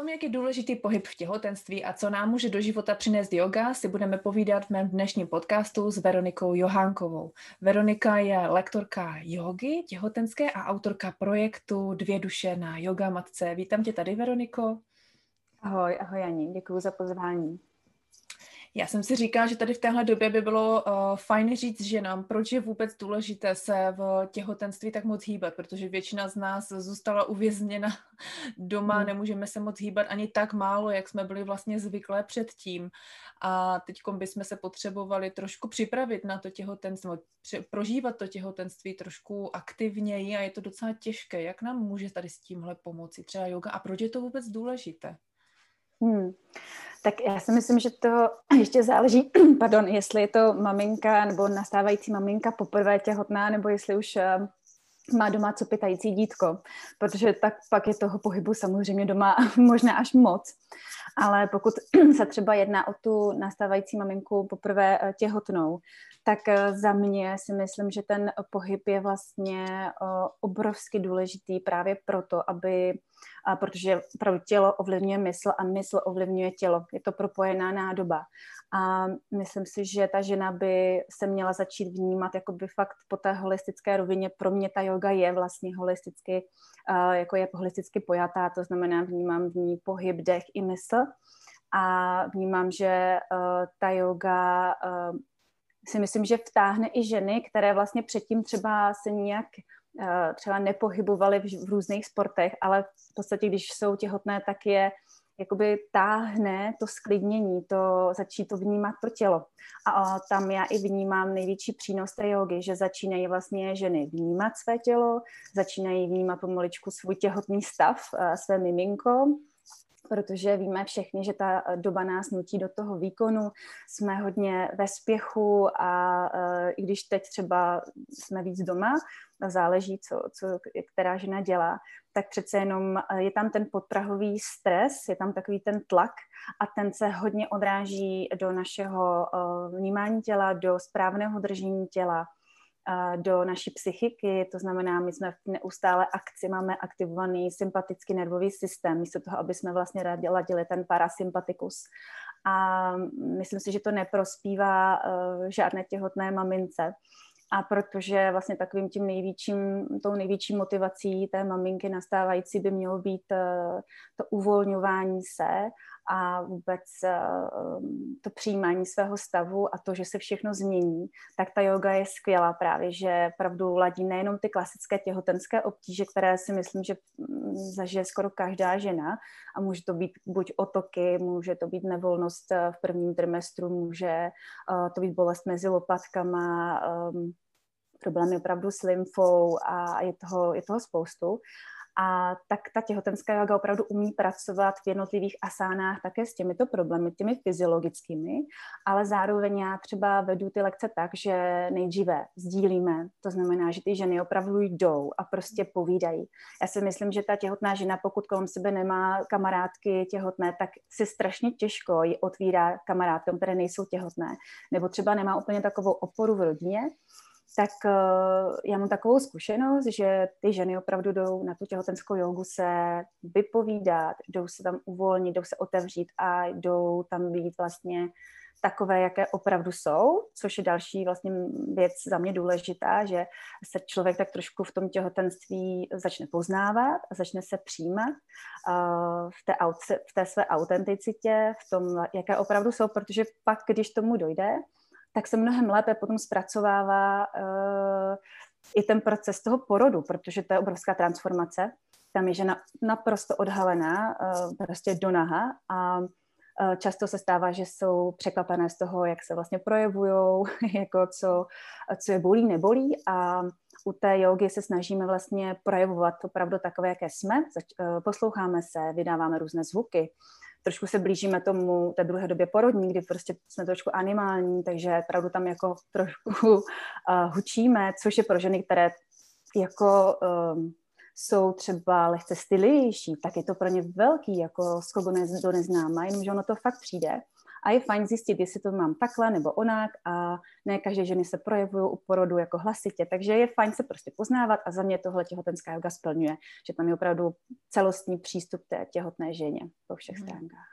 tom, jak je důležitý pohyb v těhotenství a co nám může do života přinést yoga, si budeme povídat v mém dnešním podcastu s Veronikou Johánkovou. Veronika je lektorka jogy, těhotenské a autorka projektu Dvě duše na yoga matce. Vítám tě tady, Veroniko. Ahoj, ahoj Ani, děkuji za pozvání. Já jsem si říkala, že tady v téhle době by bylo uh, fajn říct ženám, proč je vůbec důležité se v těhotenství tak moc hýbat, protože většina z nás zůstala uvězněna doma, hmm. nemůžeme se moc hýbat ani tak málo, jak jsme byli vlastně zvyklé předtím. A teď bychom se potřebovali trošku připravit na to těhotenství, prožívat to těhotenství trošku aktivněji a je to docela těžké. Jak nám může tady s tímhle pomoci třeba yoga a proč je to vůbec důležité? Hmm. Tak já si myslím, že to ještě záleží, pardon, jestli je to maminka nebo nastávající maminka poprvé těhotná, nebo jestli už uh, má doma co pitající dítko, protože tak pak je toho pohybu samozřejmě doma možná až moc. Ale pokud se třeba jedná o tu nastávající maminku poprvé eh, těhotnou, tak eh, za mě si myslím, že ten pohyb je vlastně obrovsky důležitý právě proto, aby a protože opravdu tělo ovlivňuje mysl a mysl ovlivňuje tělo. Je to propojená nádoba. A myslím si, že ta žena by se měla začít vnímat jakoby fakt po té holistické rovině. Pro mě ta yoga je vlastně holisticky, jako je holisticky pojatá, to znamená vnímám v ní pohyb, dech i mysl. A vnímám, že uh, ta yoga uh, si myslím, že vtáhne i ženy, které vlastně předtím třeba se nějak třeba nepohybovali v, v různých sportech, ale v podstatě, když jsou těhotné, tak je jakoby táhne to sklidnění, to začít to vnímat to tělo. A tam já i vnímám největší přínos té jogy, že začínají vlastně ženy vnímat své tělo, začínají vnímat pomaličku svůj těhotný stav, eh, své miminko, protože víme všichni, že ta doba nás nutí do toho výkonu, jsme hodně ve spěchu a uh, i když teď třeba jsme víc doma, záleží, co, co která žena dělá, tak přece jenom e, je tam ten podprahový stres, je tam takový ten tlak a ten se hodně odráží do našeho vnímání těla, do správného držení těla, do naší psychiky, to znamená, my jsme v neustále akci, máme aktivovaný sympatický nervový systém, místo toho, aby jsme vlastně ladili ten parasympatikus. A myslím si, že to neprospívá uh, žádné těhotné mamince. A protože vlastně takovým tím největším, tou největší motivací té maminky nastávající by mělo být uh, to uvolňování se a vůbec uh, to přijímání svého stavu a to, že se všechno změní, tak ta yoga je skvělá právě, že pravdu ladí nejenom ty klasické těhotenské obtíže, které si myslím, že mm, zažije skoro každá žena a může to být buď otoky, může to být nevolnost eh, v prvním trimestru, může uh, to být bolest mezi lopatkama, problémy opravdu s lymfou a je toho, je toho spoustu. A tak ta těhotenská yoga opravdu umí pracovat v jednotlivých asánách také s těmito problémy, těmi fyziologickými, ale zároveň já třeba vedu ty lekce tak, že nejdříve sdílíme, to znamená, že ty ženy opravdu jdou a prostě povídají. Já si myslím, že ta těhotná žena, pokud kolem sebe nemá kamarádky těhotné, tak si strašně těžko ji otvírá kamarádkám, které nejsou těhotné, nebo třeba nemá úplně takovou oporu v rodině, tak uh, já mám takovou zkušenost, že ty ženy opravdu jdou na tu těhotenskou jogu se vypovídat, jdou se tam uvolnit, jdou se otevřít a jdou tam být vlastně takové, jaké opravdu jsou, což je další vlastně věc za mě důležitá, že se člověk tak trošku v tom těhotenství začne poznávat a začne se přijímat uh, v, té, v té své autenticitě, v tom, jaké opravdu jsou, protože pak, když tomu dojde, tak se mnohem lépe potom zpracovává uh, i ten proces toho porodu, protože to je obrovská transformace. Tam je žena naprosto odhalená, uh, prostě do naha a uh, často se stává, že jsou překvapené z toho, jak se vlastně projevují, jako co, co je bolí, nebolí. A u té jogy se snažíme vlastně projevovat opravdu takové, jaké jsme, posloucháme se, vydáváme různé zvuky, trošku se blížíme tomu té druhé době porodní, kdy prostě jsme trošku animální, takže opravdu tam jako trošku uh, hučíme, což je pro ženy, které jako um, jsou třeba lehce stylivější, tak je to pro ně velký jako skok do neznáma, jenomže ono to fakt přijde A je fajn zjistit, jestli to mám takhle nebo onak a ne každé ženy se projevují u porodu jako hlasitě, takže je fajn se prostě poznávat a za mě tohle těhotenská yoga splňuje, že tam je opravdu celostní přístup té těhotné ženě po všech hmm. stránkách.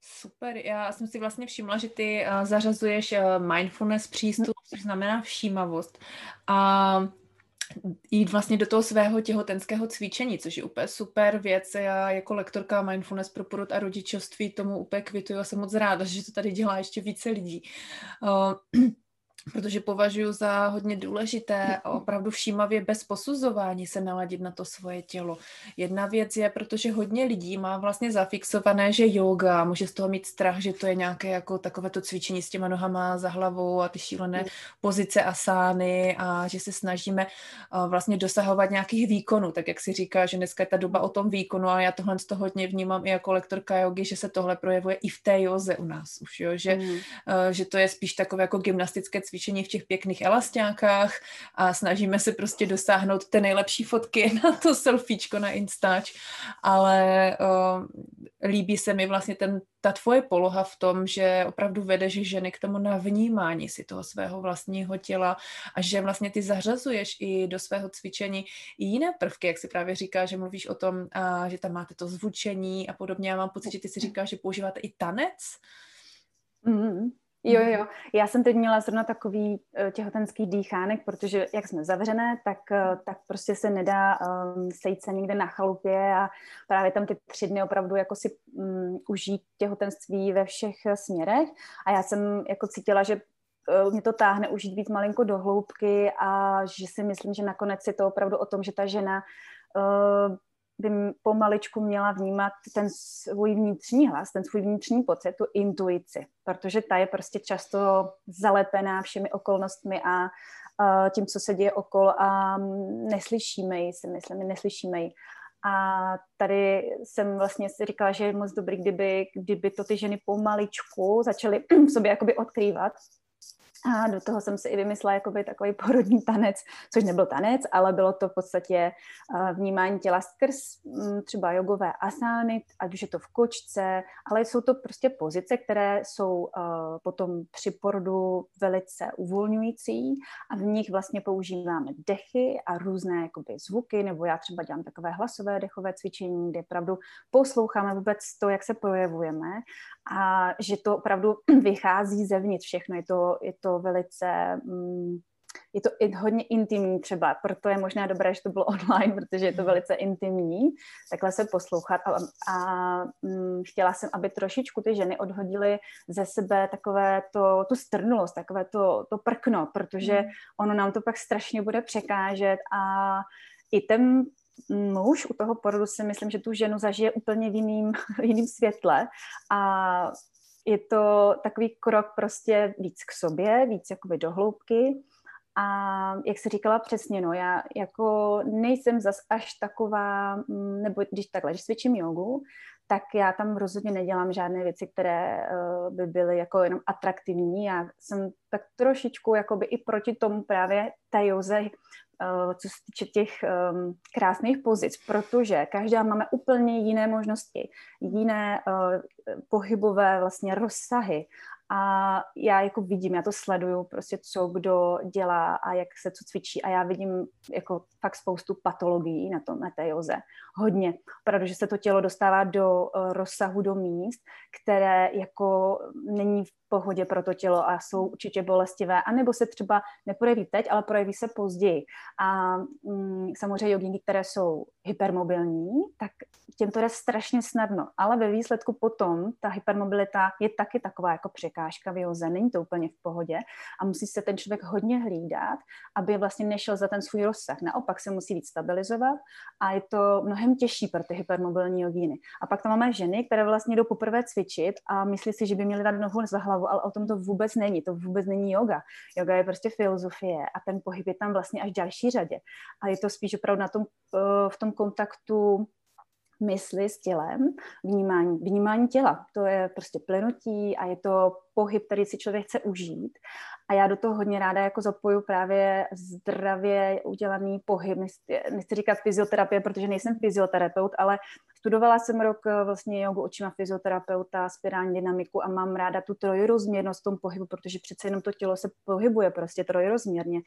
Super, já jsem si vlastně všimla, že ty uh, zařazuješ uh, mindfulness přístup, což znamená všímavost. A jít vlastně do toho svého těhotenského cvičení, což je úplně super věc. Já jako lektorka mindfulness pro porod a rodičovství tomu úplně kvituju a jsem moc ráda, že to tady dělá ještě více lidí. Uh, protože považuji za hodně důležité opravdu všímavě bez posuzování se naladit na to svoje tělo. Jedna věc je, protože hodně lidí má vlastně zafixované, že yoga, může z toho mít strach, že to je nějaké jako takové to cvičení s těma nohama za hlavou a ty šílené pozice asány a že se snažíme vlastně dosahovat nějakých výkonů, tak jak si říká, že dneska je ta doba o tom výkonu a já tohle z toho hodně vnímám i jako lektorka jogy, že se tohle projevuje i v té joze u nás už, jo? Že, mm. že to je spíš takové jako gymnastické cvičení v těch pěkných elastákách a snažíme se prostě dosáhnout té nejlepší fotky na to selfiečko na Instač, ale uh, líbí se mi vlastně ten, ta tvoje poloha v tom, že opravdu vedeš ženy k tomu navnímání si toho svého vlastního těla a že vlastně ty zařazuješ i do svého cvičení i jiné prvky, jak si právě říká, že mluvíš o tom, a, že tam máte to zvučení a podobně. Já mám pocit, že ty si říkáš, že používáte i tanec. Mm, Jo, jo, já jsem teď měla zrovna takový uh, těhotenský dýchánek, protože jak jsme zavřené, tak, uh, tak prostě se nedá um, sejít se někde na chalupě a právě tam ty tři dny opravdu jako si um, užít těhotenství ve všech směrech. A já jsem jako cítila, že mě to táhne užít víc malinko do hloubky a že si myslím, že nakonec je to opravdu o tom, že ta žena uh, by pomaličku měla vnímat ten svůj vnitřní hlas, ten svůj vnitřní pocit, tu intuici, protože ta je prostě často zalepená všemi okolnostmi a tím, co se děje okolo a neslyšíme ji, si myslím, neslyšíme ji. A tady jsem vlastně si říkala, že je moc dobrý, kdyby, kdyby to ty ženy pomaličku začaly v sobě jakoby odkrývat a do toho jsem si i vymyslela jakoby takový porodní tanec, což nebyl tanec, ale bylo to v podstatě uh, vnímání těla skrz um, třeba jogové asány, ať už je to v kočce, ale jsou to prostě pozice, které jsou uh, potom při porodu velice uvolňující a v nich vlastně používáme dechy a různé jakoby zvuky, nebo já třeba dělám takové hlasové dechové cvičení, kde opravdu posloucháme vůbec to, jak se projevujeme a že to opravdu vychází zevnitř všechno. Je to, je to velice... Mm, je to i hodně intimní třeba, proto je možná dobré, že to bylo online, protože je to velice intimní, takhle se poslouchat a, a mm, chtěla jsem, aby trošičku ty ženy odhodily ze sebe takové to, tu strnulost, takové to, to prkno, protože mm. ono nám to pak strašně bude překážet a i ten muž u toho porodu si myslím, že tu ženu zažije úplně v jiným, v jiným světle a je to takový krok prostě víc k sobě, víc jakoby do hloubky a jak se říkala přesně, no, já jako nejsem zas až taková, mm, nebo když takhle, když cvičím jogu, tak já tam rozhodně nedělám žádné věci, které uh, by byly jako jenom atraktivní. Já jsem tak trošičku jakoby i proti tomu právě té joze Eh, co se týče těch um, krásných pozic, protože každá máme úplně jiné možnosti, jiné uh, pohybové vlastně rozsahy a já jako vidím, já to sleduju, prostě co kdo dělá a jak se co cvičí. A já vidím jako fakt spoustu patologií na, tom, na té joze. Hodně, protože se to tělo dostává do uh, rozsahu, do míst, které jako není v pohodě pro to tělo a jsou určitě bolestivé, anebo se třeba neprojeví teď, ale projeví se později. A mm, samozřejmě joginky, které jsou hypermobilní, tak těm to jde strašně snadno, ale ve výsledku potom ta hypermobilita je taky taková jako překážka v joze, není to úplně v pohodě a musí se ten člověk hodně hlídat, aby vlastně nešel za ten svůj rozsah. Naopak se musí víc stabilizovat a je to mnohem těžší pro ty hypermobilní jogíny. A pak tam máme ženy, které vlastně jdou poprvé cvičit a myslí si, že by měly dát nohu za hlavu, ale o tom to vůbec není. To vůbec není yoga. Yoga je prostě filozofie a ten pohyb je tam vlastně až v další řadě. A je to spíš opravdu na tom, eh, v tom kontaktu mysli s tělem, vnímání, vnímání těla. To je prostě plynutí a je to pohyb, který si člověk chce užít. A já do toho hodně ráda jako zapoju právě zdravě udělaný pohyb. Nechci říkat fyzioterapie, protože nejsem fyzioterapeut, ale studovala jsem rok eh, vlastně jogu očima fyzioterapeuta, spirální dynamiku a mám ráda tu trojrozměrnost v tom pohybu, protože přece jenom to tělo se pohybuje prostě trojrozměrně.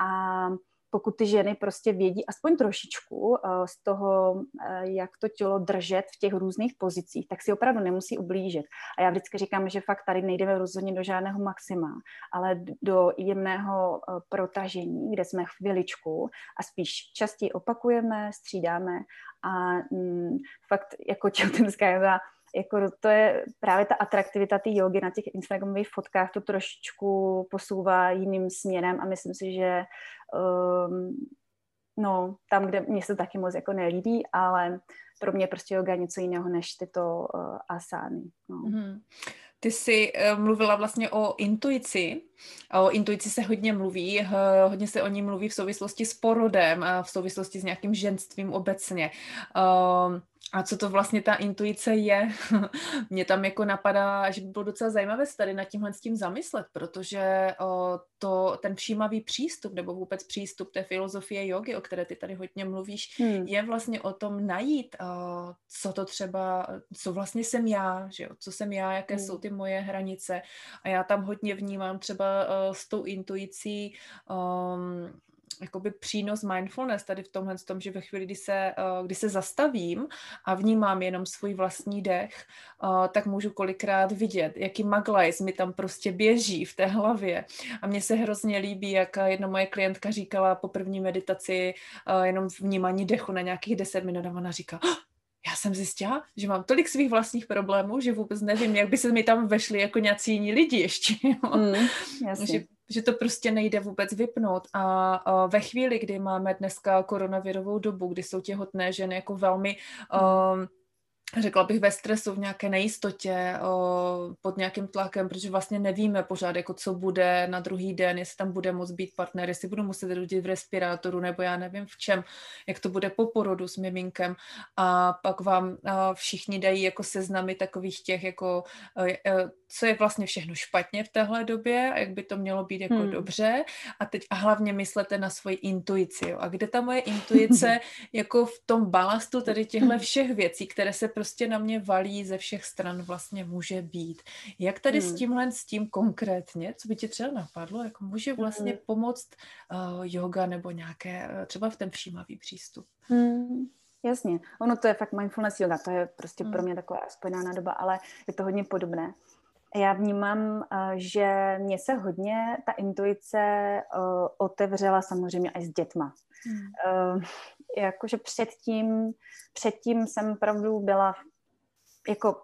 A pokud ty ženy prostě vědí aspoň trošičku uh, z toho, uh, jak to tělo držet v těch různých pozicích, tak si opravdu nemusí ublížit. A já vždycky říkám, že fakt tady nejdeme rozhodně do žádného maxima, ale do jemného uh, protažení, kde jsme chviličku a spíš častěji opakujeme, střídáme a mm, fakt jako těhotenská yoga jako to je právě ta atraktivita té jogy na těch Instagramových fotkách to trošičku posouvá jiným směrem a myslím si, že um, no, tam, kde mě se taky moc jako nelíbí, ale pro mě prostě yoga je něco jiného než tyto uh, asány. No. Mm-hmm. Ty jsi uh, mluvila vlastně o intuici. O intuici se hodně mluví, uh, hodně se o ní mluví v souvislosti s porodem a v souvislosti s nějakým ženstvím obecně. Uh, a co to vlastně ta intuice je? Mně tam jako napadá, že by bylo docela zajímavé se tady nad tímhle s tím zamyslet, protože to, ten všímavý přístup nebo vůbec přístup té filozofie jogy, o které ty tady hodně mluvíš, hmm. je vlastně o tom najít, co to třeba, co vlastně jsem já, že jo? co jsem já, jaké hmm. jsou ty moje hranice. A já tam hodně vnímám třeba o, s tou intuicí o, jakoby přínos mindfulness tady v tomhle tom, že ve chvíli, kdy se, eh, kdy se zastavím a vnímám jenom svůj vlastní dech, eh, tak můžu kolikrát vidět, jaký maglajs mi tam prostě běží v té hlavě. A mně se hrozně líbí, jak jedna moje klientka říkala po první meditaci jenom vnímání dechu na nějakých 10 minut a ona říká, oh, já jsem zjistila, že mám tolik svých vlastních problémů, že vůbec nevím, jak by se mi tam vešli jako nějací jiní lidi ještě. Mm, že že to prostě nejde vůbec vypnout. A, a ve chvíli, kdy máme dneska koronavirovou dobu, kdy jsou těhotné ženy jako velmi um, řekla bych ve stresu, v nějaké nejistotě, pod nějakým tlakem, protože vlastně nevíme pořád, jako co bude na druhý den, jestli tam bude moct být partner, jestli budu muset rodit v respirátoru, nebo já nevím v čem, jak to bude po porodu s miminkem. A pak vám všichni dají jako seznamy takových těch, jako e, e, co je vlastně všechno špatně v téhle době a jak by to mělo být jako hmm. dobře. A teď a hlavně myslete na svoji intuici. Jo. A kde ta moje intuice jako v tom balastu tady těchto všech věcí, které se prostě na mě valí ze všech stran vlastně může být. Jak tady hmm. s tímhle, s tím konkrétně, co by ti třeba napadlo, jako může vlastně hmm. pomoct uh, yoga nebo nějaké, uh, třeba v ten všímavý přístup? Hmm. Jasně, ono to je fakt mindfulness yoga, to je prostě hmm. pro mě taková spojená doba, ale je to hodně podobné. Já vnímám, eh, že mě se hodně ta intuice otevřela samozřejmě i s dětma. Hmm jakože předtím, předtím jsem opravdu byla jako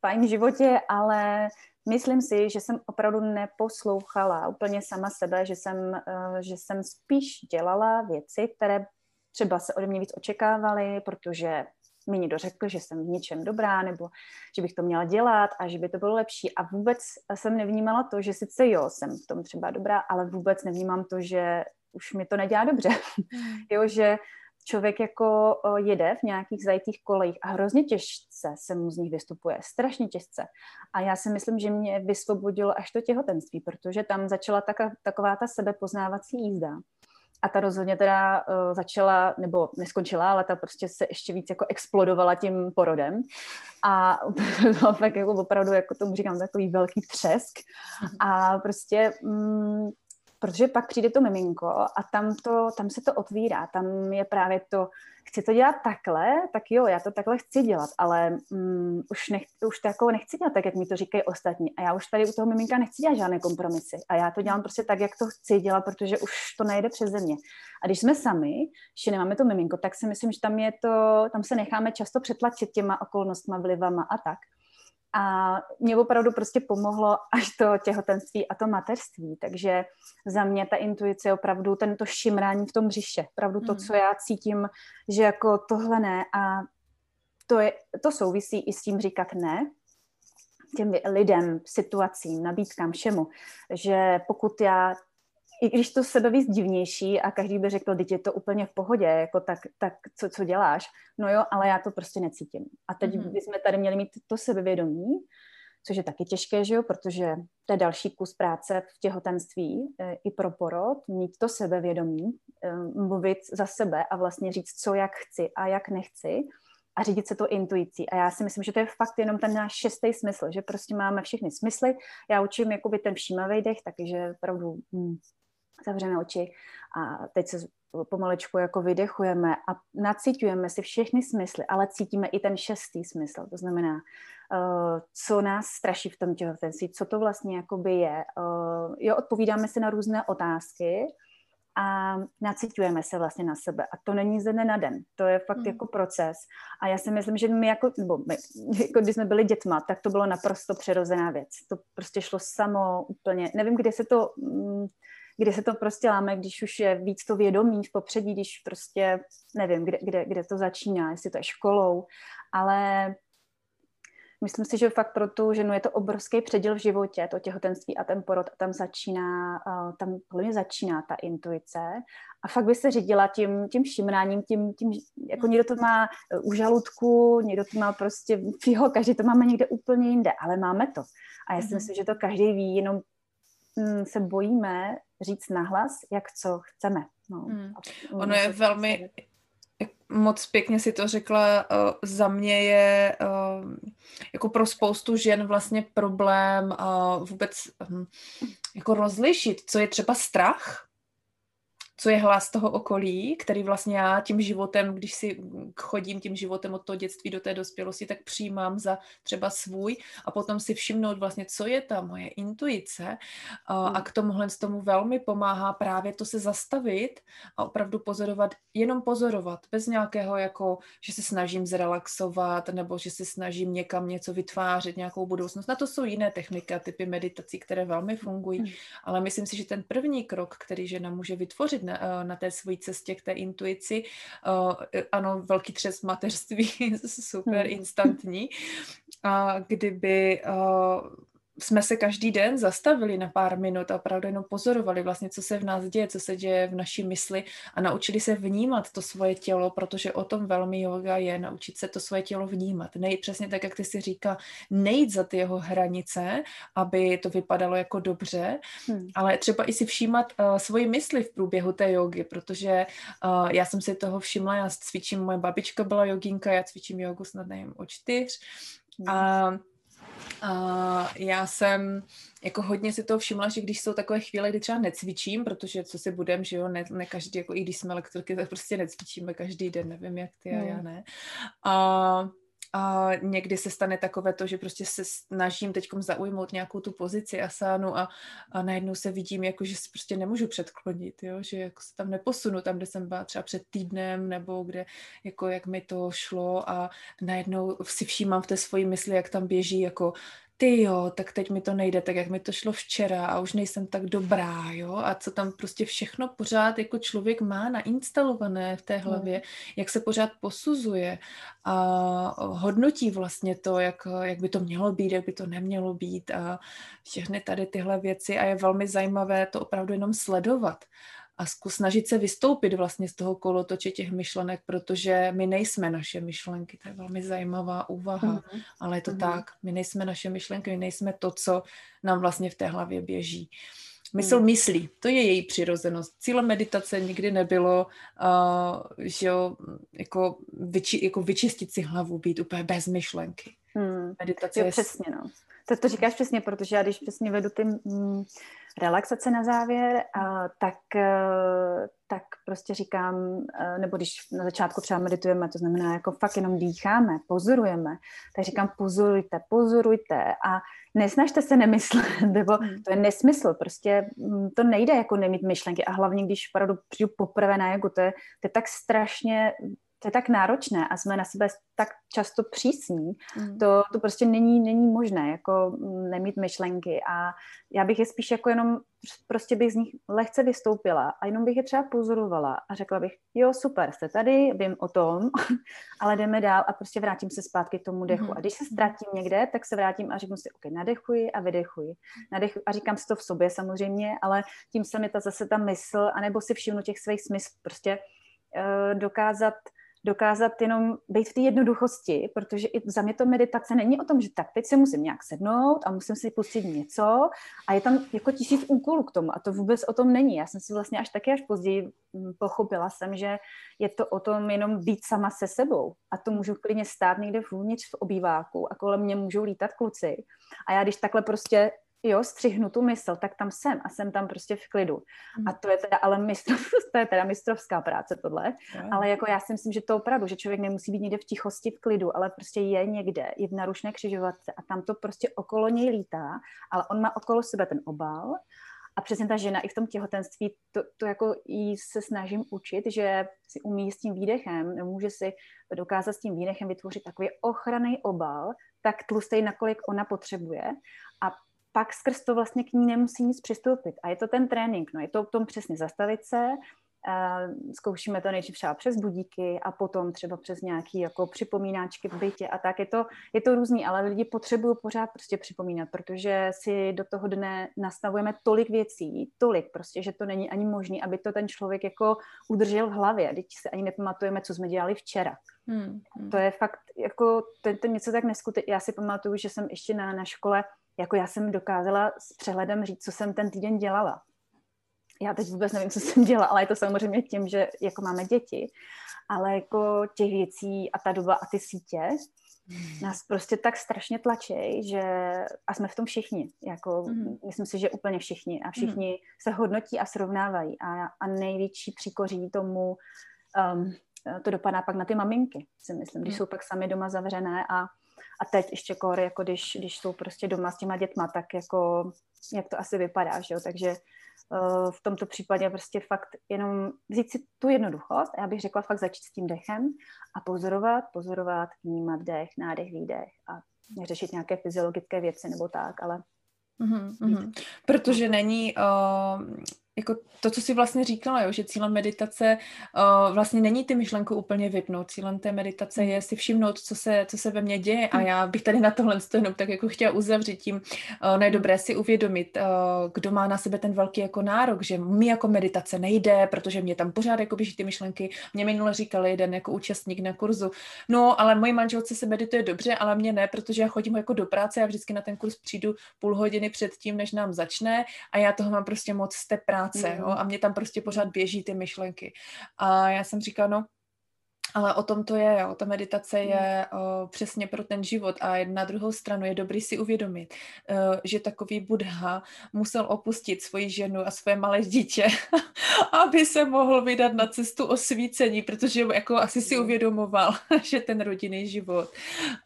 fajn v životě, ale myslím si, že jsem opravdu neposlouchala úplně sama sebe, že jsem, eh, že jsem spíš dělala věci, které třeba se ode mě víc očekávaly, protože mi někdo řekl, že jsem v něčem dobrá, nebo že bych to měla dělat a že by to bylo lepší. A vůbec jsem nevnímala to, že sice jo, jsem v tom třeba dobrá, ale vůbec nevnímám to, že už mi to nedělá dobře. Hmm. jo, že člověk jako jede v nějakých zajitých kolejích a hrozně těžce se mu z nich vystupuje, strašně těžce. A já si myslím, že mě vysvobodilo až to těhotenství, protože tam začala taka, taková ta sebepoznávací jízda. A ta rozhodně teda uh, začala, nebo neskončila, ale ta prostě se ještě víc jako explodovala tím porodem. A bylo fakt jako opravdu, jako tomu říkám, takový velký třesk. A prostě mm, protože pak přijde to miminko a tam, to, tam se to otvírá, tam je právě to, chci to dělat takhle, tak jo, já to takhle chci dělat, ale um, už, nech, už to jako nechci dělat tak, jak mi to říkají ostatní a já už tady u toho miminka nechci dělat žádné kompromisy a já to dělám prostě tak, jak to chci dělat, protože už to nejde přeze mě. A když jsme sami, že nemáme to miminko, tak si myslím, že tam je to, tam se necháme často přetlačit těma okolnostma, vlivama a tak. A mě opravdu prostě pomohlo až to těhotenství a to mateřství. Takže za mě ta intuice je opravdu tento šimrání v tom břiše. Opravdu to, hmm. co já cítím, že jako tohle ne. A to, je, to souvisí i s tím říkat ne, těm lidem, situacím, nabídkám, všemu. Že pokud já i když to sebe víc divnější a každý by řekl, teď je to úplně v pohodě, jako tak, tak co, co děláš? No jo, ale já to prostě necítím. A teď mm-hmm. bychom tady měli mít to sebevědomí, což je taky těžké, že jo, protože to je další kus práce v těhotenství e, i pro porod, mít to sebevědomí, e, mluvit za sebe a vlastně říct, co jak chci a jak nechci a řídit se to intuicí. A já si myslím, že to je fakt jenom ten náš šestý smysl, že prostě máme všechny smysly. Já učím jakoby ten všímavý dech, takže opravdu hm, zavřeme oči a teď se pomalečku jako vydechujeme a nacítujeme si všechny smysly, ale cítíme i ten šestý smysl, to znamená, uh, co nás straší v tom těhotenství, co to vlastně jakoby je. Uh, jo, odpovídáme si na různé otázky a nacítujeme se vlastně na sebe. A to není ze dne na den, to je fakt hmm. jako proces. A já si myslím, že my jako, nebo my, jako když jsme byli dětma, tak to bylo naprosto přirozená věc. To prostě šlo samo úplně, nevím, kde se to... Mm, kde se to prostě láme, když už je víc to vědomí v popředí, když prostě nevím, kde, kde, kde to začíná, jestli to je školou, ale myslím si, že fakt pro tu ženu je to obrovský předěl v životě, to těhotenství a ten porod a tam začíná, tam plně začíná ta intuice a fakt by se řídila tím, tím všimnáním, tím, tím, jako někdo to má u žaludku, někdo to má prostě, jo, každý to máme někde úplně jinde, ale máme to. A já si mhm. myslím, že to každý ví, jenom mm, se bojíme říct nahlas, jak co chceme. No. Hmm. Ono je velmi, moc pěkně si to řekla, uh, za mě je uh, jako pro spoustu žen vlastně problém uh, vůbec um, jako rozlišit, co je třeba strach co je hlas toho okolí, který vlastně já tím životem, když si chodím tím životem od toho dětství do té dospělosti, tak přijímám za třeba svůj a potom si všimnout vlastně, co je ta moje intuice a, a hmm. k tomuhle z tomu velmi pomáhá právě to se zastavit a opravdu pozorovat, jenom pozorovat, bez nějakého jako, že se snažím zrelaxovat nebo že se snažím někam něco vytvářet, nějakou budoucnost. Na to jsou jiné techniky a typy meditací, které velmi fungují, hmm. ale myslím si, že ten první krok, který žena může vytvořit na, eh, na té své cestě k té intuici. Eh, ano, velký třes mateřství, super hmm. instantní. A kdyby eh, jsme se každý den zastavili na pár minut a opravdu jenom pozorovali vlastně, co se v nás děje, co se děje v naší mysli a naučili se vnímat to svoje tělo, protože o tom velmi yoga je, naučit se to svoje tělo vnímat. Nejít přesně tak, jak ty si říká, nejít za ty jeho hranice, aby to vypadalo jako dobře, hmm. ale třeba i si všímat uh, svoji mysli v průběhu té jogy, protože uh, já jsem si toho všimla, já cvičím, moje babička byla joginka, já cvičím jogu snad nevím, o čtyř hmm. a Uh, já jsem jako hodně si toho všimla, že když jsou takové chvíle, kdy třeba necvičím, protože co si budem, že jo, ne, ne každý, jako i když jsme lektorky, tak prostě necvičíme každý den, nevím jak ty a já hmm. ne. Uh, a někdy se stane takové to, že prostě se snažím teď zaujmout nějakou tu pozici asánu a, a najednou se vidím, jako že se prostě nemůžu předklonit, jo? že jako se tam neposunu tam, kde jsem byla třeba před týdnem, nebo kde, jako jak mi to šlo a najednou si všímám v té svoji mysli, jak tam běží jako ty jo, tak teď mi to nejde tak, jak mi to šlo včera a už nejsem tak dobrá, jo, a co tam prostě všechno pořád jako člověk má nainstalované v té no. hlavě, mm. jak se pořád posuzuje a hodnotí vlastně to, jak, jak by to mělo být, jak by to nemělo být a všechny tady tyhle věci a je velmi zajímavé to opravdu jenom sledovat a zkus snažit se vystoupit vlastně z toho kolotoče těch myšlenek, protože my nejsme naše myšlenky. To je velmi zajímavá úvaha, mm-hmm. ale je to mm-hmm. tak. My nejsme naše myšlenky, my nejsme to, co nám vlastně v té hlavě běží. Mysl mm. myslí, to je její přirozenost. Cílem meditace nikdy nebylo, uh, že jo, jako, vyči, jako vyčistit si hlavu, být úplně bez myšlenky. Mm. Meditace jo, je... přesně, no. To, to říkáš přesně, protože já když přesně vedu ty mm, relaxace na závěr, a tak, eh, tak prostě říkám, eh, nebo když na začátku třeba meditujeme, to znamená jako fakt jenom dýcháme, pozorujeme, tak říkám pozorujte, pozorujte a nesnažte se nemyslet, nebo hmm. to je nesmysl, prostě mm, to nejde jako nemít myšlenky a hlavně, když opravdu přijdu poprvé na jogu, to je, to je tak strašně to je tak náročné a jsme na sebe tak často přísní, mm. to, to prostě není, není možné, jako nemít myšlenky a já bych je spíš jako jenom, prostě bych z nich lehce vystoupila a jenom bych je třeba pozorovala a řekla bych, jo, super, jste tady, vím o tom, ale jdeme dál a prostě vrátím se zpátky k tomu dechu. Mm. A když se ztratím někde, tak se vrátím a řeknu si, ok, nadechuji a vydechuji. Nadechuji a říkám si to v sobě samozřejmě, ale tím se mi ta zase ta mysl, anebo si všimnu těch svých smyslů, prostě uh, dokázat dokázat jenom být v té jednoduchosti, protože i za mě to meditace není o tom, že tak teď se musím nějak sednout a musím si pustit něco a je tam jako tisíc úkolů k tomu a to vůbec o tom není. Já jsem si vlastně až taky až později mm, pochopila jsem, že je to o tom jenom být sama se sebou a to můžu klidně stát někde vnitř v obýváku a kolem mě můžou lítat kluci a já když takhle prostě jo, střihnu tu mysl, tak tam jsem a jsem tam prostě v klidu. Mm. A to je teda ale mistrov, to je teda mistrovská práce tohle, ale jako já si myslím, že to opravdu, že člověk nemusí být někde v tichosti, v klidu, ale prostě je někde, je v narušné křižovatce a tam to prostě okolo něj lítá, ale on má okolo sebe ten obal a přesně ta žena i v tom těhotenství, to, to jako jí se snažím učit, že si umí s tím výdechem, může si dokázat s tím výdechem vytvořit takový ochranný obal, tak tlustej, nakolik ona potřebuje. Pak skrz to vlastně k ní nemusí nic přistoupit. A je to ten trénink, no je to o tom přesně zastavit se, zkoušíme to nejdřív třeba přes budíky a potom třeba přes nějaký jako připomínáčky v bytě a tak. Je to, je to různý, ale lidi potřebují pořád prostě připomínat, protože si do toho dne nastavujeme tolik věcí, tolik prostě, že to není ani možné, aby to ten člověk jako udržel v hlavě. Teď se ani nepamatujeme, co jsme dělali včera. Hmm, hmm. To je fakt, jako, to, to něco tak neskutečné. Já si pamatuju, že jsem ještě na, na škole jako já jsem dokázala s přehledem říct, co jsem ten týden dělala. Já teď vůbec nevím, co jsem dělala, ale je to samozřejmě tím, že jako máme děti, ale jako těch věcí a ta doba a ty sítě hmm. nás prostě tak strašně tlačí, že a jsme v tom všichni, jako mm. myslím si, že úplně všichni a všichni mm. se hodnotí a srovnávají a, a největší příkoří tomu um, to dopadá pak na ty maminky, si myslím, když mm. jsou pak sami doma zavřené a a teď ještě kor, jako když, když jsou prostě doma s těma dětma, tak jako jak to asi vypadá, že jo? takže uh, v tomto případě prostě fakt jenom vzít si tu jednoduchost, já bych řekla fakt začít s tím dechem a pozorovat, pozorovat, vnímat dech, nádech, výdech a neřešit nějaké fyziologické věci nebo tak, ale mm-hmm. Protože není uh, jako to, co si vlastně říkala, jo, že cílem meditace uh, vlastně není ty myšlenku úplně vypnout. Cílem té meditace je si všimnout, co se, co se ve mně děje a já bych tady na tohle jenom tak jako chtěla uzavřít tím, uh, ne dobré si uvědomit, uh, kdo má na sebe ten velký jako nárok, že mi jako meditace nejde, protože mě tam pořád jako běží ty myšlenky. Mě minule říkal jeden jako účastník na kurzu, no ale moji manželce se medituje dobře, ale mě ne, protože já chodím jako do práce a vždycky na ten kurz přijdu půl hodiny před tím, než nám začne a já toho mám prostě moc z té práce práce, jo, a mě tam prostě pořád běží ty myšlenky. A já jsem říkala, no, ale o tom to je, jo. ta meditace hmm. je o, přesně pro ten život a na druhou stranu je dobrý si uvědomit, o, že takový Buddha musel opustit svoji ženu a své malé dítě, aby se mohl vydat na cestu osvícení, protože jako asi si hmm. uvědomoval, že ten rodinný život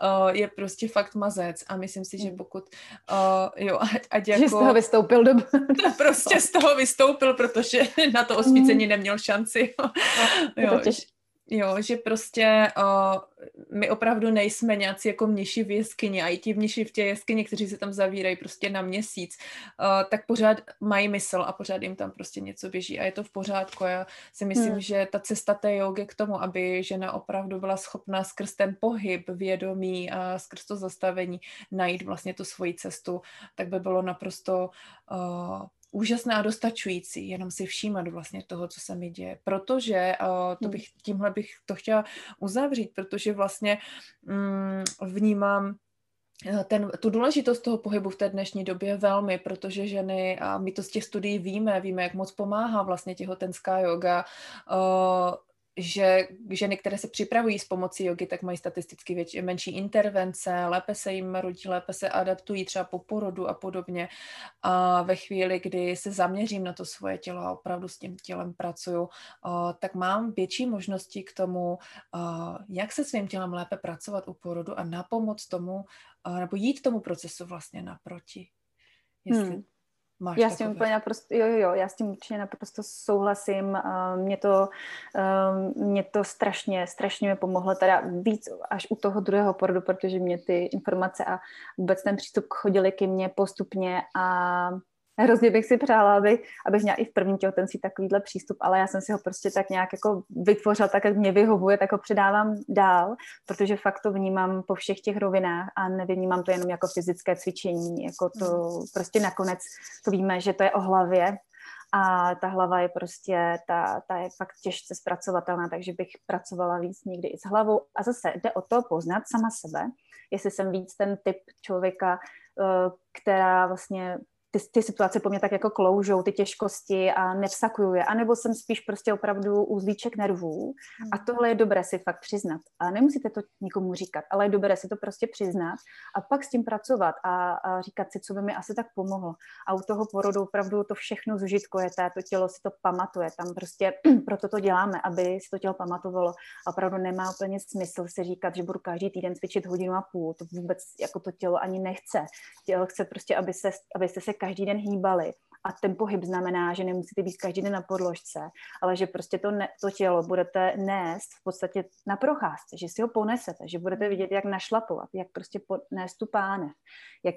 o, je prostě fakt mazec a myslím si, že hmm. pokud o, jo, ať, ať jako... Že z toho vystoupil do... prostě z toho vystoupil, protože na to osvícení neměl šanci. jo, Jo, že prostě uh, my opravdu nejsme nějací jako mniši v jeskyni a i ti mniši v té jeskyni, kteří se tam zavírají prostě na měsíc, uh, tak pořád mají mysl a pořád jim tam prostě něco běží a je to v pořádku. Já si myslím, hmm. že ta cesta té jogy k tomu, aby žena opravdu byla schopná skrz ten pohyb vědomí a skrz to zastavení najít vlastně tu svoji cestu, tak by bylo naprosto uh, úžasné a dostačující, jenom si všímat vlastně toho, co se mi děje. Protože, uh, to hmm. bych, tímhle bych to chtěla uzavřít, protože vlastně mm, vnímám eh, ten, tu důležitost toho pohybu v té dnešní době velmi, protože ženy, a my to z těch studií víme, víme, jak moc pomáhá vlastně těhotenská yoga, uh, že ženy, které se připravují s pomocí jogy, tak mají statisticky větší, menší intervence, lépe se jim rodí, lépe se adaptují třeba po porodu a podobně. A ve chvíli, kdy se zaměřím na to svoje tělo a opravdu s tím tělem pracuju, tak mám větší možnosti k tomu, jak se svým tělem lépe pracovat u porodu a napomoc tomu, nebo jít tomu procesu vlastně naproti. Jestli hmm máš Já s tím úplně naprosto, jo, jo, jo, já s tím určitě naprosto souhlasím. Mě to, mě to strašně, strašně mi pomohlo teda víc až u toho druhého porodu, protože mě ty informace a vůbec ten přístup chodili ke mně postupně a Hrozně bych si přála, aby, abych měla i v prvním těhotenství takovýhle přístup, ale já jsem si ho prostě tak nějak jako vytvořila, tak jak mě vyhovuje, tak ho předávám dál, protože fakt to vnímám po všech těch rovinách a nevnímám to jenom jako fyzické cvičení, jako to mm. prostě nakonec to víme, že to je o hlavě a ta hlava je prostě, ta, ta je fakt těžce zpracovatelná, takže bych pracovala víc někdy i s hlavou a zase jde o to poznat sama sebe, jestli jsem víc ten typ člověka, eh, která vlastně ty, ty situace po mně tak jako kloužou, ty těžkosti a nevsakuju je. A nebo jsem spíš prostě opravdu uzlíček nervů. A hmm. tohle je dobré si fakt přiznat. A nemusíte to nikomu říkat, ale je dobré si to prostě přiznat a pak s tím pracovat a, a říkat si, co by mi asi tak pomohlo. A u toho porodu opravdu to všechno zužitkujete, to tělo si to pamatuje. Tam prostě proto to děláme, aby si to tělo pamatovalo. A opravdu nemá úplně smysl si říkat, že budu každý týden cvičit hodinu a půl. To vůbec jako to tělo ani nechce. Tělo chce prostě, aby se, abyste se každý den hýbali. A ten pohyb znamená, že nemusíte být každý den na podložce, ale že prostě to, ne, to tělo budete nést v podstatě na procházce, že si ho ponesete, že budete vidět, jak našlapovat, jak prostě nést tu pánev, jak,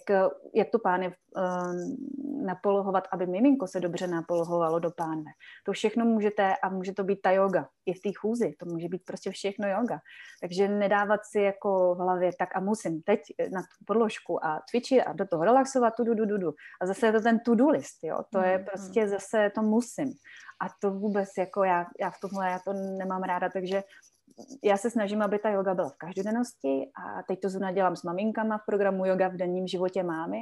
jak tu pánev uh, napolohovat, aby miminko se dobře napolohovalo do pánve. To všechno můžete a může to být ta yoga, i v té chůzi, to může být prostě všechno yoga. Takže nedávat si jako v hlavě, tak a musím teď na tu podložku a cvičit a do toho relaxovat, tu, du, du, du, du. A zase je to ten to-do list, jo, to je mm, prostě mm. zase, to musím. A to vůbec jako já, já v tomhle, já to nemám ráda, takže já se snažím, aby ta yoga byla v každodennosti a teď to zrovna dělám s maminkama v programu Yoga v denním životě mámy,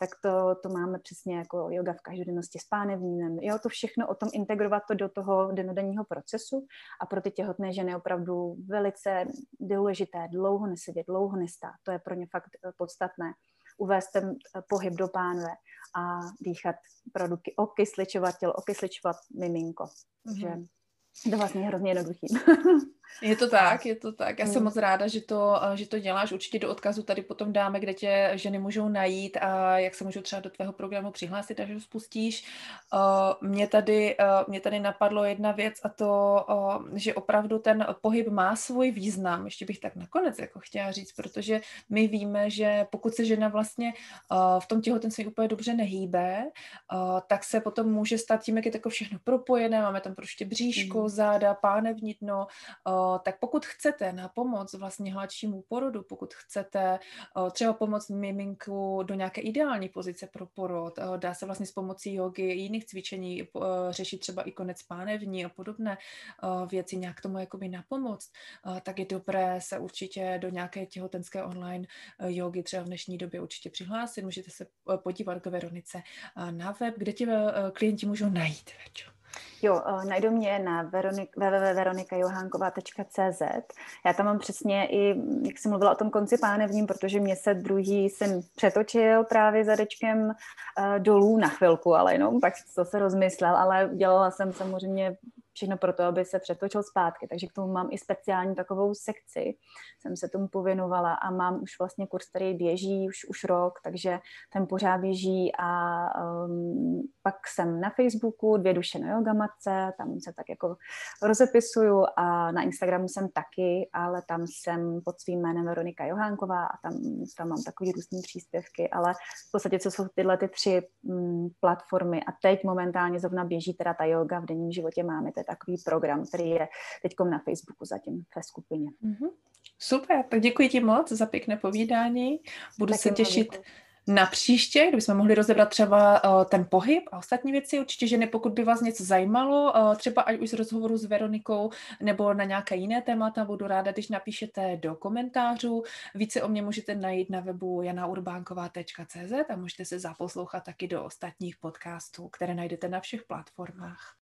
tak to, to máme přesně jako yoga v každodennosti s pánevním. Jo, to všechno o tom integrovat to do toho denodenního procesu a pro ty těhotné ženy opravdu velice důležité dlouho nesedět, dlouho nestát. To je pro ně fakt podstatné uvést ten pohyb do pánve a dýchat produkty, okysličovat tělo, okysličovat miminko. Takže mm-hmm. to vlastně hrozně jednoduchý. Je to tak, je to tak. Já jsem mm. moc ráda, že to, že to děláš. Určitě do odkazu tady potom dáme, kde tě ženy můžou najít a jak se můžou třeba do tvého programu přihlásit, až ho spustíš. Mě tady, mě tady napadlo jedna věc a to, že opravdu ten pohyb má svůj význam. Ještě bych tak nakonec jako chtěla říct, protože my víme, že pokud se žena vlastně v tom těhotenství úplně dobře nehýbe, tak se potom může stát tím, jak je to všechno propojené, máme tam prostě bříško, mm. záda, pánevní dno, tak pokud chcete na pomoc vlastně hladšímu porodu, pokud chcete třeba pomoct miminku do nějaké ideální pozice pro porod, dá se vlastně s pomocí jogy jiných cvičení řešit třeba i konec pánevní a podobné věci, nějak tomu jakoby na pomoc, tak je dobré se určitě do nějaké těhotenské online jogy třeba v dnešní době určitě přihlásit. Můžete se podívat k Veronice na web, kde ti klienti můžou najít. Večo. Jo, uh, najdu mě na www.veronikajohanková.cz. Já tam mám přesně i, jak jsem mluvila o tom konci pánevním, protože mě se druhý syn přetočil právě zadečkem uh, dolů na chvilku, ale jenom pak to se rozmyslel, ale dělala jsem samozřejmě všechno pro to, aby se přetočil zpátky. Takže k tomu mám i speciální takovou sekci. Jsem se tomu pověnovala a mám už vlastně kurz, který běží už, už rok, takže ten pořád běží a um, pak jsem na Facebooku Dvě duše na yoga matce, tam se tak jako rozepisuju a na Instagramu jsem taky, ale tam jsem pod svým jménem Veronika Johánková a tam, tam mám takový různý příspěvky, ale v podstatě co jsou tyhle ty tři mm, platformy a teď momentálně zrovna běží teda ta yoga v denním životě máme, to je takový program, který je teď na Facebooku zatím ve skupině. Mm-hmm. Super, tak děkuji ti moc za pěkné povídání. Budu Taky se těšit děkuji. na příště, kdybychom mohli rozebrat třeba uh, ten pohyb a ostatní věci. Určitě, že pokud by vás něco zajímalo, uh, třeba ať už z rozhovoru s Veronikou nebo na nějaké jiné témata, budu ráda, když napíšete do komentářů. Více o mě můžete najít na webu janaurbánková.cz a můžete se zaposlouchat taky do ostatních podcastů, které najdete na všech platformách.